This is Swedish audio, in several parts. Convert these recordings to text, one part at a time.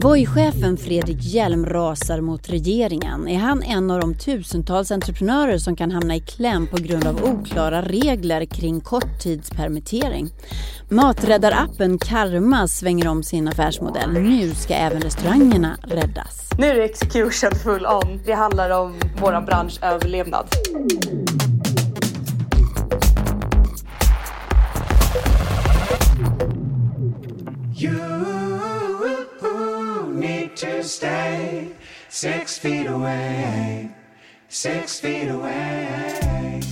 Voi-chefen Fredrik Hjelm rasar mot regeringen. Är han en av de tusentals entreprenörer som kan hamna i kläm på grund av oklara regler kring korttidspermittering? Maträddarappen Karma svänger om sin affärsmodell. Nu ska även restaurangerna räddas. Nu är det execution full on. Det handlar om vår bransch överlevnad to stay six feet away, six feet away.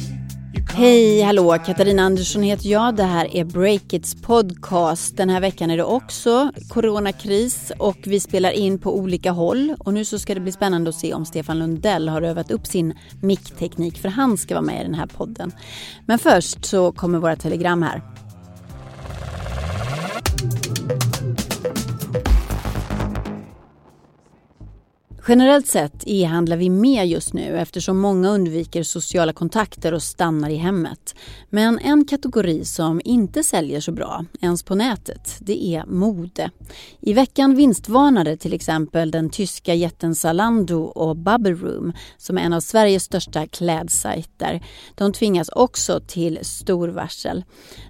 Hej, hallå! Katarina Andersson heter jag. Det här är Breakits podcast. Den här veckan är det också coronakris och vi spelar in på olika håll. Och nu så ska det bli spännande att se om Stefan Lundell har övat upp sin mickteknik för han ska vara med i den här podden. Men först så kommer våra telegram här. Generellt sett e-handlar vi mer just nu eftersom många undviker sociala kontakter och stannar i hemmet. Men en kategori som inte säljer så bra, ens på nätet, det är mode. I veckan vinstvarnade till exempel den tyska jätten Zalando och Bubble Room som är en av Sveriges största klädsajter. De tvingas också till stor varsel.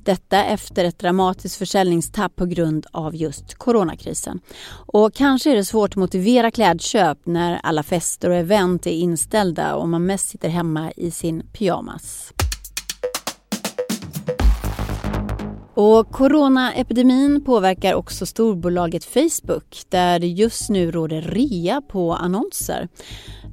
Detta efter ett dramatiskt försäljningstapp på grund av just coronakrisen. Och kanske är det svårt att motivera klädköp när alla fester och event är inställda och man mest sitter hemma i sin pyjamas. Och coronaepidemin påverkar också storbolaget Facebook där det just nu råder rea på annonser.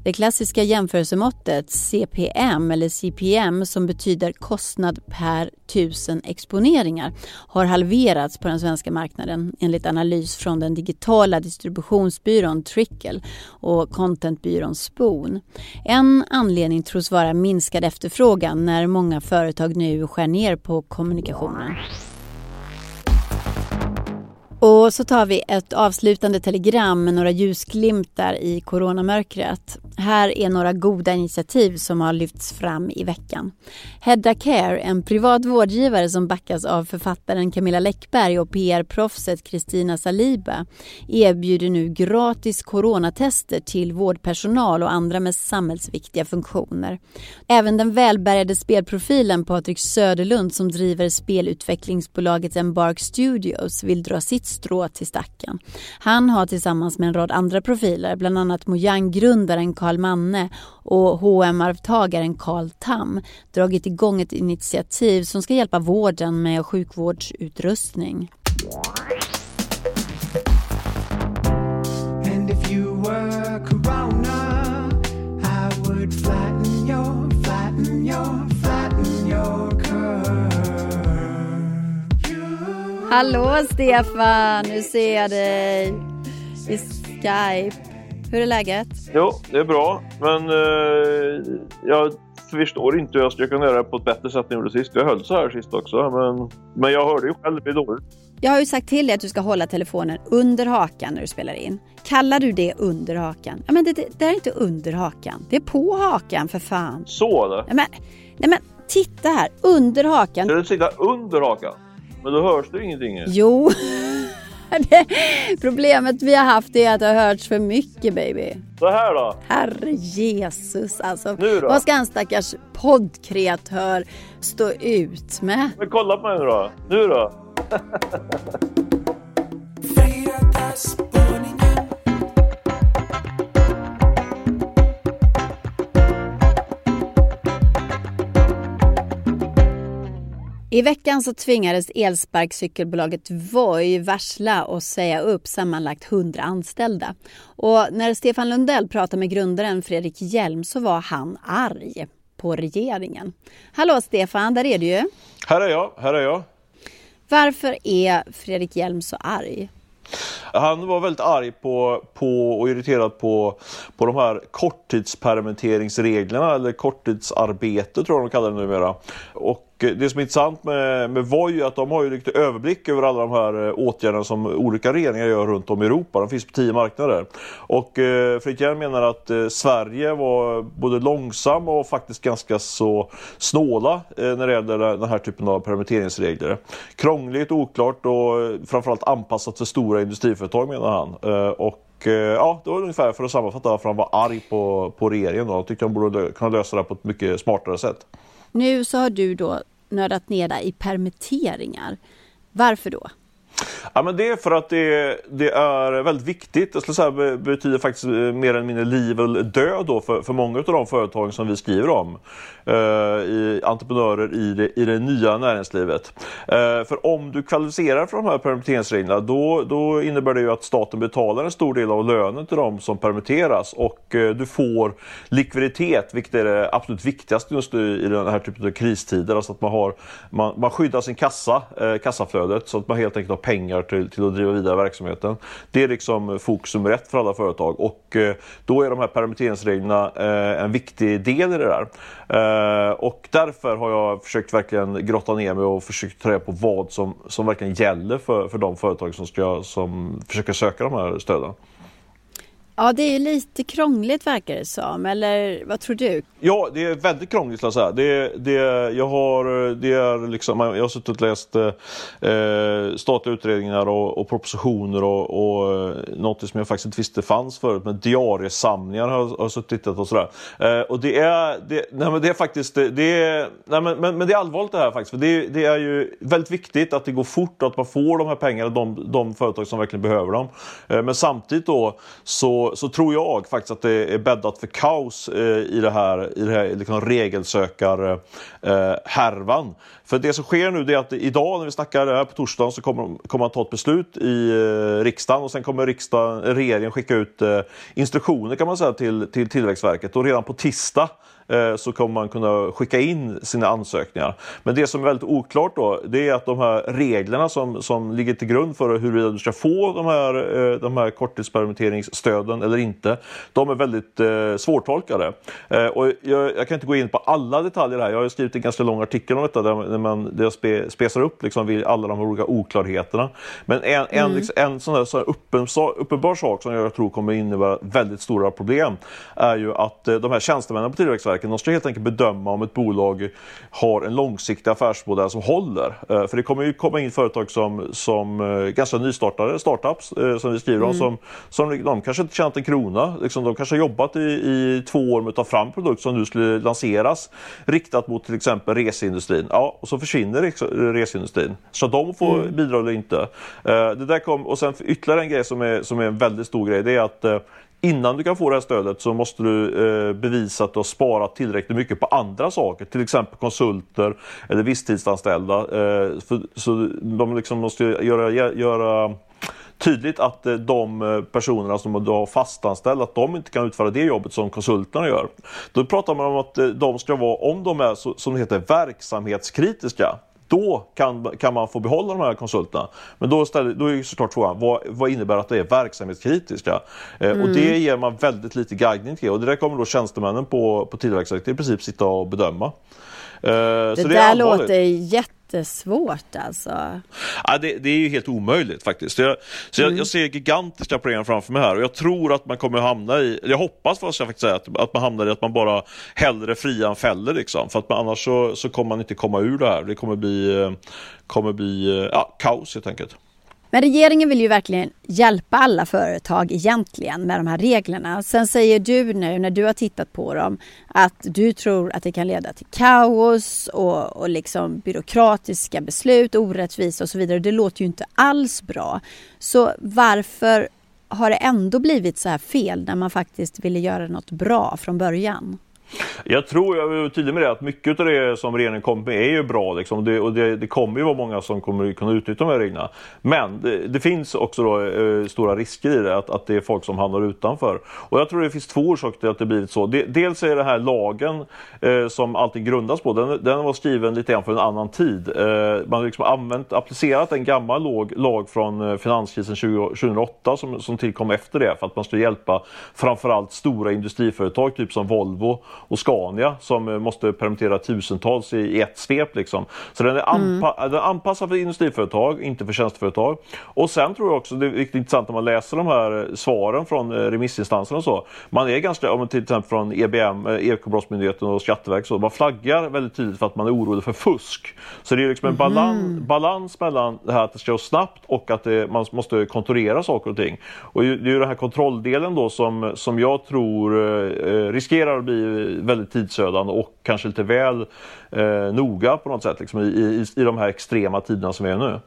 Det klassiska jämförelsemåttet CPM eller CPM som betyder kostnad per tusen exponeringar har halverats på den svenska marknaden enligt analys från den digitala distributionsbyrån Trickle och contentbyrån Spoon. En anledning tros vara minskad efterfrågan när många företag nu skär ner på kommunikationen. Och så tar vi ett avslutande telegram med några ljusglimtar i coronamörkret. Här är några goda initiativ som har lyfts fram i veckan. Hedda Care, en privat vårdgivare som backas av författaren Camilla Läckberg och PR-proffset Kristina Saliba, erbjuder nu gratis coronatester till vårdpersonal och andra med samhällsviktiga funktioner. Även den välbärgade spelprofilen Patrik Söderlund som driver spelutvecklingsbolaget Embark Studios vill dra sitt strå till stacken. Han har tillsammans med en rad andra profiler, bland annat Mojang-grundaren Carl Manne och hm arvtagaren Carl Tam dragit igång ett initiativ som ska hjälpa vården med sjukvårdsutrustning. Hallå Stefan, nu ser jag dig i Skype. Hur är läget? Jo, det är bra. Men eh, jag förstår inte hur jag ska kunna göra det på ett bättre sätt än jag gjorde sist. Jag höll så här sist också. Men, men jag hörde ju själv, det är dåligt. Jag har ju sagt till dig att du ska hålla telefonen under hakan när du spelar in. Kallar du det under hakan? Ja, men det, det, det är inte under hakan. Det är på hakan för fan. Så eller? Nej men, nej men titta här, under hakan. Ska du sitta under hakan? Men då hörs det ingenting. Jo. Det, problemet vi har haft är att det har hörts för mycket baby. Så här då? Herre Jesus alltså. Nu då? Vad ska en stackars poddkreatör stå ut med? Men kolla på mig nu då. Nu då? I veckan så tvingades elsparkcykelbolaget Voi varsla och säga upp sammanlagt 100 anställda. Och när Stefan Lundell pratade med grundaren Fredrik Hjelm så var han arg på regeringen. Hallå Stefan, där är du ju. Här är jag, här är jag. Varför är Fredrik Hjelm så arg? Han var väldigt arg på, på och irriterad på, på de här korttidspermitteringsreglerna eller korttidsarbete tror jag de kallar det numera. Och Eh, det som är intressant med, med Voi är att de har ju lite överblick över alla de här eh, åtgärderna som olika regeringar gör runt om i Europa. De finns på tio marknader. Och eh, Fredrik Hjelm menar att eh, Sverige var både långsam och faktiskt ganska så snåla eh, när det gäller den här typen av permitteringsregler. Krångligt, oklart och eh, framförallt anpassat för stora industriföretag menar han. Eh, och ja, det var ungefär för att sammanfatta varför han var arg på, på regeringen. Då. Han tyckte han borde kunna lösa det här på ett mycket smartare sätt. Nu så har du då nördat ner dig i permitteringar. Varför då? Ja, men det är för att det, det är väldigt viktigt. Jag skulle säga det betyder faktiskt eh, mer eller mindre liv eller död då för, för många av de företag som vi skriver om. Eh, i entreprenörer i det, i det nya näringslivet. Eh, för om du kvalificerar för de här permitteringsreglerna då, då innebär det ju att staten betalar en stor del av lönen till de som permitteras och eh, du får likviditet, vilket är det absolut viktigaste just i, i den här typen av kristider. Alltså att man, har, man, man skyddar sin kassa, eh, kassaflödet så att man helt enkelt har pengar till, till att driva vidare verksamheten. Det är liksom eh, fokus nummer ett för alla företag och eh, då är de här permitteringsreglerna eh, en viktig del i det där. Och därför har jag försökt verkligen grotta ner mig och försökt ta reda på vad som, som verkligen gäller för, för de företag som, ska, som försöker söka de här stöden. Ja, det är ju lite krångligt verkar det som, eller vad tror du? Ja, det är väldigt krångligt skulle jag säga. Det, det, jag, har, det är liksom, jag har suttit och läst eh, statliga utredningar och, och propositioner och, och eh, något som jag faktiskt inte visste fanns förut, men diariesamlingar har jag har jag suttit och tittat och sådär. Eh, och det är, det, nej, men det är faktiskt, det, det är, nej, men, men, men det är allvarligt det här faktiskt. För det, det är ju väldigt viktigt att det går fort och att man får de här pengarna, de, de företag som verkligen behöver dem. Eh, men samtidigt då så, så tror jag faktiskt att det är bäddat för kaos eh, i det här, i det här liksom regelsökar eh, härvan. För det som sker nu det är att idag när vi snackar det här på torsdagen så kommer, kommer man ta ett beslut i eh, riksdagen och sen kommer riksdagen, regeringen skicka ut eh, instruktioner kan man säga till, till Tillväxtverket och redan på tisdag så kommer man kunna skicka in sina ansökningar. Men det som är väldigt oklart då, det är att de här reglerna som, som ligger till grund för huruvida du ska få de här, eh, de här korttidspermitteringsstöden eller inte, de är väldigt eh, svårtolkade. Eh, och jag, jag kan inte gå in på alla detaljer här. Jag har skrivit en ganska lång artikel om detta där, man, där jag spe, spesar upp liksom vid alla de här olika oklarheterna. Men en, en, liksom, en sån där, sån där uppen, uppenbar sak som jag tror kommer innebära väldigt stora problem är ju att eh, de här tjänstemännen på Tillväxtverket de ska helt enkelt bedöma om ett bolag har en långsiktig affärsmodell som håller. Eh, För det kommer ju komma in företag som, som eh, ganska nystartade startups eh, som vi skriver om som, som de kanske inte tjänat en krona. Liksom, de kanske har jobbat i, i två år med att ta fram produkt som nu skulle lanseras riktat mot till exempel reseindustrin. Ja, och så försvinner reseindustrin. Ska de få bidra eller inte? Det där kom, och sen ytterligare en grej som är, som är en väldigt stor grej det är att Innan du kan få det här stödet så måste du eh, bevisa att du har sparat tillräckligt mycket på andra saker, till exempel konsulter eller visstidsanställda. Eh, så de liksom måste göra, göra tydligt att eh, de personerna som du har fastanställt, att de inte kan utföra det jobbet som konsulterna gör. Då pratar man om att de ska vara, om de är som det heter, verksamhetskritiska, då kan, kan man få behålla de här konsulterna. Men då, ställer, då är ju såklart frågan, vad, vad innebär att det är verksamhetskritiska? Eh, Och det ger man väldigt lite guidning till och det där kommer då tjänstemännen på, på Tillväxtverket i princip sitta och bedöma. Eh, Det, så där är allvarligt. Jättesvårt alltså. Ja, det, det är ju helt omöjligt faktiskt. Så jag, så jag, jag ser gigantiska problem framför mig här och jag tror att man kommer hamna i, jag hoppas fast jag faktiskt säga, att, att man hamnar i att man bara hellre fria än fäller liksom. För att man, annars så, så kommer man inte komma ur det här. Det kommer bli, eh, kommer bli eh, ja, kaos helt enkelt. Men regeringen vill ju verkligen hjälpa alla företag egentligen med de här reglerna. Sen säger du nu när du har tittat på dem att du tror att det kan leda till kaos och, och liksom byråkratiska beslut, orättvisa och så vidare. Det låter ju inte alls bra. Så varför har det ändå blivit så här fel när man faktiskt ville göra något bra från början? Jag tror, jag är tydlig med det, att mycket av det som regeringen kommer med är ju bra. Liksom. Det, och det, det kommer ju vara många som kommer kunna utnyttja de här reglerna. Men det, det finns också då, eh, stora risker i det, att, att det är folk som hamnar utanför. Och jag tror det finns två orsaker till att det blivit så. De, dels är det här lagen eh, som allting grundas på, den, den var skriven lite grann för en annan tid. Eh, man har liksom använt, applicerat en gammal lag, lag från eh, finanskrisen 20, 2008 som, som tillkom efter det för att man skulle hjälpa framförallt stora industriföretag typ som Volvo och Scania som eh, måste permittera tusentals i, ett svep. Liksom. Så den är, anpa den är anpassad för industriföretag, inte för tjänsteföretag. Och sen tror jag också det är riktigt intressant när man läser de här eh, svaren från eh, remissinstanserna och så. Man är ganska, om till exempel från EBM, Ekobrottsmyndigheten och Skatteverket, så, man flaggar väldigt tydligt för att man är orolig för fusk. Så det är liksom en balans, balans mellan det här att det ska gå snabbt och att det, man måste kontrollera saker och ting. Och det är ju den här kontrolldelen då som, som jag tror riskerar att bli väldigt tidsödande och kanske lite väl eh, noga på något sätt liksom, i, i, i de här extrema tiderna som vi är nu.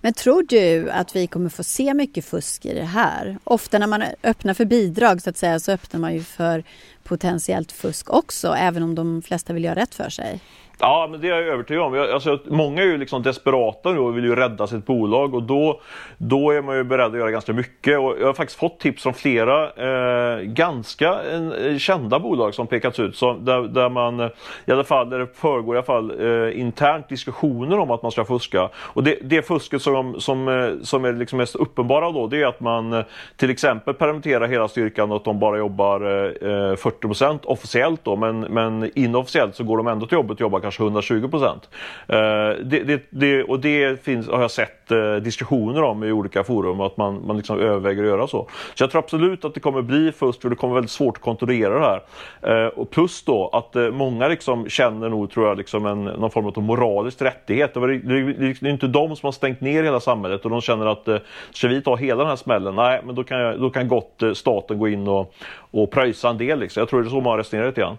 Men tror du att vi kommer få se mycket fusk i det här? Ofta när man öppnar för bidrag så att säga så öppnar man ju för potentiellt fusk också, även om de flesta vill göra rätt för sig. Ja, men det är jag övertygad om. Jag, alltså, många är ju liksom desperata nu och vill ju rädda sitt bolag och då, då är man ju beredd att göra ganska mycket. Och jag har faktiskt fått tips från flera eh, ganska en, eh, kända bolag som pekats ut. Så, där, där man, eh, i alla fall, där det föregår i alla fall eh, internt diskussioner om att man ska fuska. Och det, det fusket som, som, eh, som är liksom mest uppenbara då, det är att man till exempel permitterar hela styrkan och att de bara jobbar eh, 40% officiellt då, men, men inofficiellt så går de ändå till jobbet och jobbar kanske 120 procent. Eh, det, det, och det finns, har jag sett eh, diskussioner om i olika forum, att man, man liksom överväger att göra så. Så jag tror absolut att det kommer bli fusk, för det kommer väldigt svårt att kontrollera det här. Eh, och plus då att många liksom känner nog, tror jag, liksom en, någon form av moralisk rättighet. Det, är inte de som har stängt ner hela samhället och de känner att ska vi ta hela den här smällen? Nej, men då kan, jag, då kan gott staten gå in och, och pröjsa en del. Liksom. Jag tror det är så man har resonerat lite grann.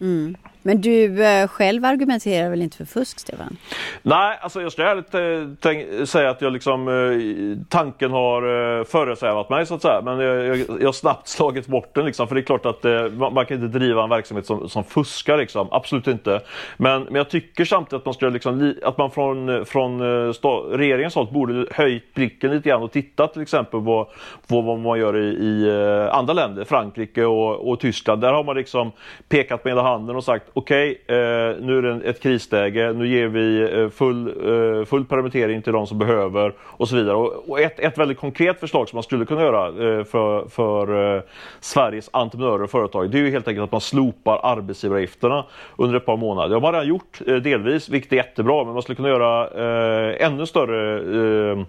Mm. Men du eh, själv argumenterar väl inte för fusk, Stefan? Nej, alltså jag ska ärligt eh, säga att jag liksom, eh, tanken har föresvävat mig så att säga. Men jag, jag, jag har snabbt slagit bort den liksom. För det är klart att man, man kan inte driva en verksamhet som, som fuskar liksom. Absolut inte. Men, men jag tycker samtidigt att man, ska liksom, att man från, från sta- regeringens håll borde höjt blicken lite grann och tittat till exempel på, på vad man gör i, i andra länder. Frankrike och, och Tyskland. Där har man liksom pekat med hela handen och sagt okej, eh, nu är det ett krisläge, nu ger vi eh, full, eh, full permittering till de som behöver och så vidare. Och, och ett, ett väldigt konkret förslag som man skulle kunna göra eh, för, för eh, Sveriges entreprenörer och företag, det är ju helt enkelt att man slopar arbetsgivaravgifterna under ett par månader. Det har man redan gjort eh, delvis, vilket är jättebra, men man skulle kunna göra eh, ännu större eh,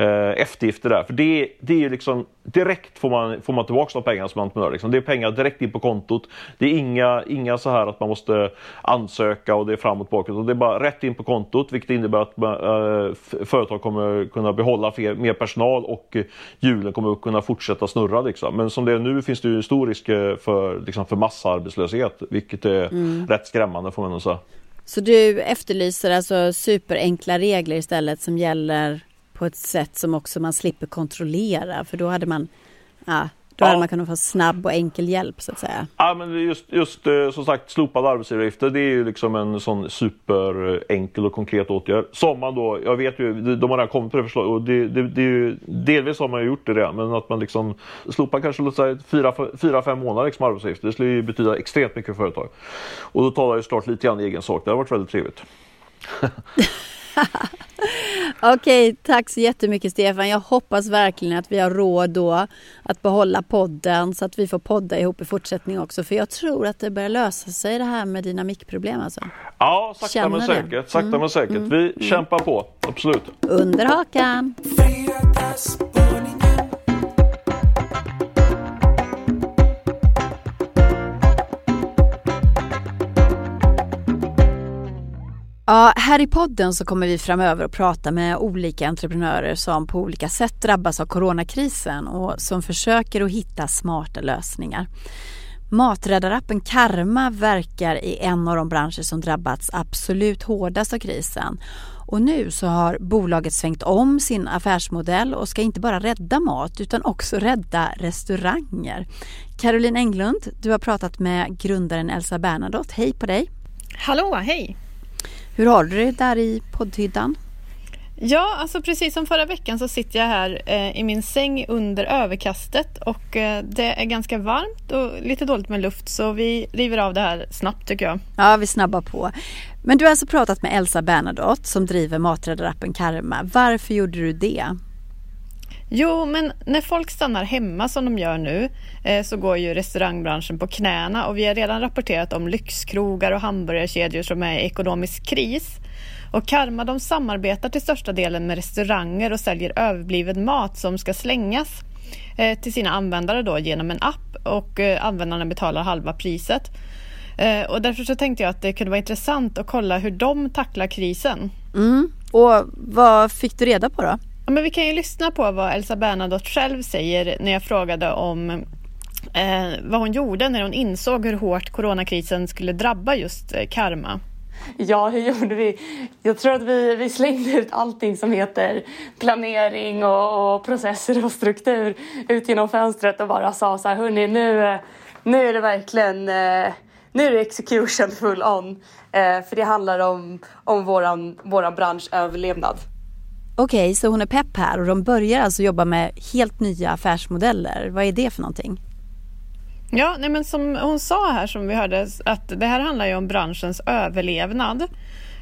eh, eftergifter där. För det, det är ju liksom direkt får man, får man tillbaka de pengarna som entreprenör. Liksom. Det är pengar direkt in på kontot. Det är inga, inga så här att man måste ansöka och det är framåt bakåt. Och det är bara rätt in på kontot vilket innebär att eh, företag kommer kunna behålla fler, mer personal och hjulen kommer att kunna fortsätta snurra. Liksom. Men som det är nu finns det ju stor risk eh, för, liksom, för massarbetslöshet vilket är rätt skrämmande får man nog säga. Så du efterlyser alltså superenkla regler istället som gäller på ett sätt som också man slipper kontrollera för då hade man, ja, då Ja. hade man kunnat få snabb och enkel hjälp så att säga. Ja, men just, just eh, som sagt slopade arbetsgivaravgifter det är ju liksom en sån superenkel och konkret åtgärd. Som man då, jag vet ju, de har redan kommit på det förslaget och det, det, det är ju, delvis har man ju gjort det redan men att man liksom slopar kanske låt säga fyra, fyra fem månader liksom arbetsgivaravgifter det skulle ju betyda extremt mycket för företag. Och då talar jag ju såklart lite grann i egen sak, det har varit väldigt trevligt. Okej, tack så jättemycket Stefan. Jag hoppas verkligen att vi har råd då att behålla podden så att vi får podda ihop i fortsättningen också. För jag tror att det börjar lösa sig det här med dina mickproblem alltså. Ja, sakta Känner men det. säkert, sakta men säkert. Vi kämpar på, absolut. Under hakan! Ja, här i podden så kommer vi framöver att prata med olika entreprenörer som på olika sätt drabbas av coronakrisen och som försöker att hitta smarta lösningar. Maträddarappen Karma verkar i en av de branscher som drabbats absolut hårdast av krisen. Och nu så har bolaget svängt om sin affärsmodell och ska inte bara rädda mat utan också rädda restauranger. Caroline Englund, du har pratat med grundaren Elsa Bernadotte. Hej på dig! Hallå, hej! Hur har du det där i poddhyddan? Ja, alltså precis som förra veckan så sitter jag här eh, i min säng under överkastet och eh, det är ganska varmt och lite dåligt med luft så vi river av det här snabbt tycker jag. Ja, vi snabbar på. Men du har alltså pratat med Elsa Bernadotte som driver maträddarappen Karma. Varför gjorde du det? Jo, men när folk stannar hemma som de gör nu eh, så går ju restaurangbranschen på knäna och vi har redan rapporterat om lyxkrogar och hamburgerkedjor som är i ekonomisk kris. Och Karma de samarbetar till största delen med restauranger och säljer överbliven mat som ska slängas eh, till sina användare då genom en app och eh, användarna betalar halva priset. Och därför så tänkte jag att det kunde vara intressant att kolla hur de tacklar krisen. Mm. Och vad fick du reda på då? Ja, men vi kan ju lyssna på vad Elsa Bernadotte själv säger när jag frågade om eh, vad hon gjorde när hon insåg hur hårt coronakrisen skulle drabba just eh, Karma. Ja, hur gjorde vi? Jag tror att vi, vi slängde ut allting som heter planering och, och processer och struktur ut genom fönstret och bara sa så här, hörni, nu, nu är det verkligen eh, nu är det execution full on. Eh, för det handlar om, om våran, våran branschöverlevnad. Okej, Okej, så hon är pepp här och de börjar alltså jobba med helt nya affärsmodeller. Vad är det för någonting? Ja, nej men som hon sa här som vi hörde att det här handlar ju om branschens överlevnad.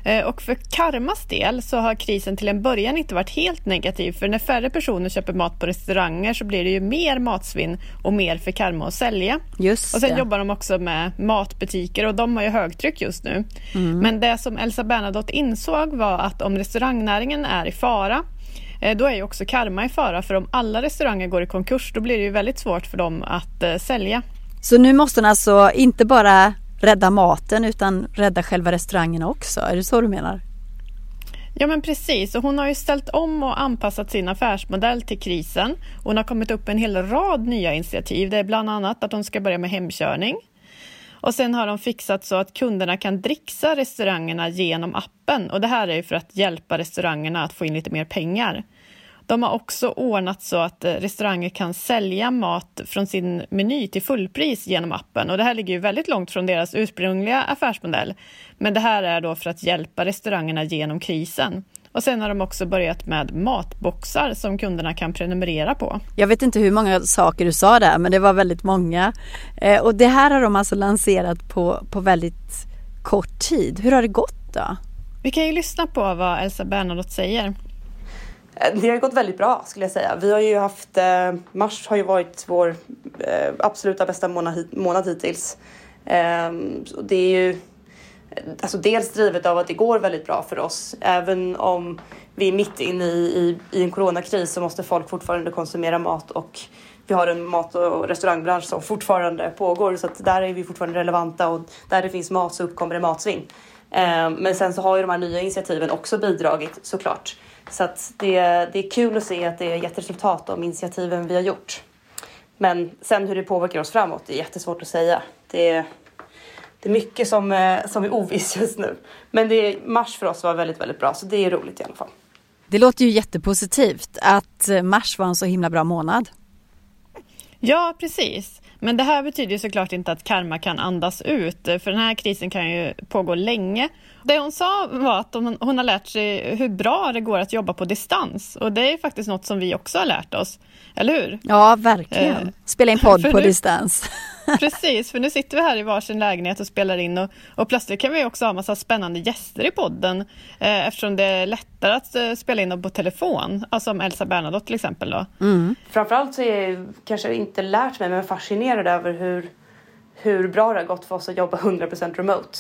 Eh, och för Karmas del så har krisen till en början inte varit helt negativ för när färre personer köper mat på restauranger så blir det ju mer matsvinn och mer för Karma att sälja. Just Och sen det. jobbar de också med matbutiker och de har ju högtryck just nu. Mm. Men det som Elsa Bernadotte insåg var att om restaurangnäringen är i fara eh, då är ju också Karma i fara för om alla restauranger går i konkurs då blir det ju väldigt svårt för dem att eh, sälja. Så nu måste hon alltså inte bara rädda maten utan rädda själva restaurangerna också. Är det så du menar? Ja men precis, och hon har ju ställt om och anpassat sin affärsmodell till krisen. Hon har kommit upp med en hel rad nya initiativ. Det är bland annat att hon ska börja med hemkörning. Och sen har de fixat så att kunderna kan dricksa restaurangerna genom appen och det här är ju för att hjälpa restaurangerna att få in lite mer pengar. De har också ordnat så att eh, restauranger kan sälja mat från sin meny till fullpris genom appen och det här ligger ju väldigt långt från deras ursprungliga affärsmodell. Men det här är då för att hjälpa restaurangerna genom krisen. Och sen har de också börjat med matboxar som kunderna kan prenumerera på. Jag vet inte hur många saker du sa där men det var väldigt många. Eh, och det här har de alltså lanserat på, på väldigt kort tid. Hur har det gått då? Vi kan ju lyssna på vad Elsa Bernadotte säger. Eh, det har ju gått väldigt bra skulle jag säga. Vi har ju haft, eh, mars har ju varit vår eh, absoluta bästa månad, hit- månad hittills. Ehm, det är ju alltså dels drivet av att det går väldigt bra för oss. Även om vi är mitt inne i, i, i en coronakris så måste folk fortfarande konsumera mat och vi har en mat och restaurangbransch som fortfarande pågår så att där är vi fortfarande relevanta och där det finns mat så uppkommer det matsvinn. Ehm, men sen så har ju de här nya initiativen också bidragit såklart. Så att det, det är kul att se att det är gett resultat av initiativen vi har gjort. Men sen hur det påverkar oss framåt det är jättesvårt att säga. Det är, det är mycket som, eh, som är ovisst just nu. Men det är, mars för oss var väldigt, väldigt bra så det är roligt i alla fall. Det låter ju jättepositivt att eh, mars var en så himla bra månad. Ja, precis. Men det här betyder ju såklart inte att karma kan andas ut, för den här krisen kan ju pågå länge. Det hon sa var att hon, hon har lärt sig hur bra det går att jobba på distans och det är faktiskt något som vi också har lärt oss, eller hur? Ja, verkligen. Eh, Spela in podd på nu- distans. Precis, för nu sitter vi här i varsin lägenhet och spelar in och, och plötsligt kan vi också ha massa spännande gäster i podden eh, eftersom det är lättare att eh, spela in dem på telefon, alltså som Elsa Bernadotte till exempel då. Framförallt så är jag kanske inte lärt mig men fascinerad över hur, hur bra det har gått för oss att jobba 100% remote.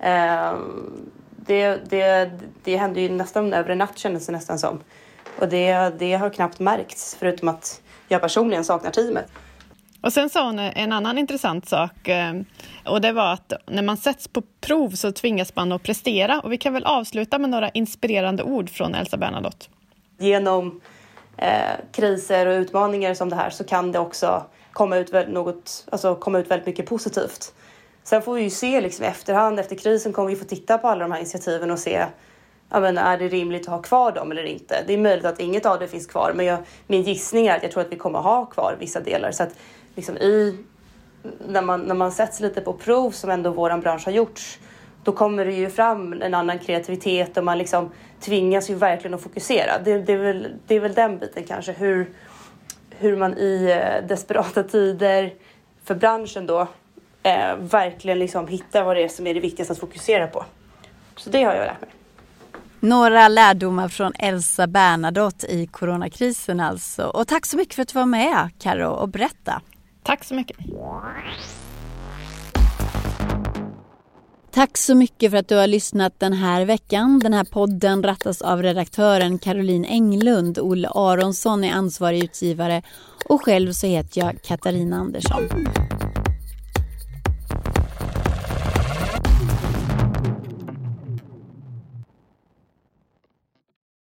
Ehm, det, det, det hände ju nästan över en natt kändes det nästan som. Och det, det har knappt märkts förutom att jag personligen saknar teamet. Och sen sa hon en annan intressant sak eh, och det var att när man sätts på prov så tvingas man att prestera och vi kan väl avsluta med några inspirerande ord från Elsa Bernadotte. Genom eh, kriser och utmaningar som det här så kan det också komma ut, väldigt, något, alltså komma ut väldigt mycket positivt. Sen får vi ju se liksom, efterhand, efter krisen kommer vi få titta på alla de här initiativen och se ja, men är det rimligt att ha kvar dem eller inte. Det är möjligt att inget av det finns kvar men jag, min gissning är att jag tror att vi kommer ha kvar vissa delar. Så att liksom i, när, man, när man sätts lite på prov som ändå våran bransch har gjorts då kommer det ju fram en annan kreativitet och man liksom tvingas ju verkligen att fokusera. Det, det, är, väl, det är väl den biten kanske. Hur, hur man i eh, desperata tider för branschen då eh, verkligen liksom hittar vad det är som är det viktigaste att fokusera på. Så det har jag lärt mig. Några lärdomar från Elsa Bernadotte i coronakrisen alltså. Och tack så mycket för att du var med Karo och berätta. Tack så mycket. Tack så mycket för att du har lyssnat den här veckan. Den här podden rattas av redaktören Caroline Englund. Olle Aronsson är ansvarig utgivare och själv så heter jag Katarina Andersson.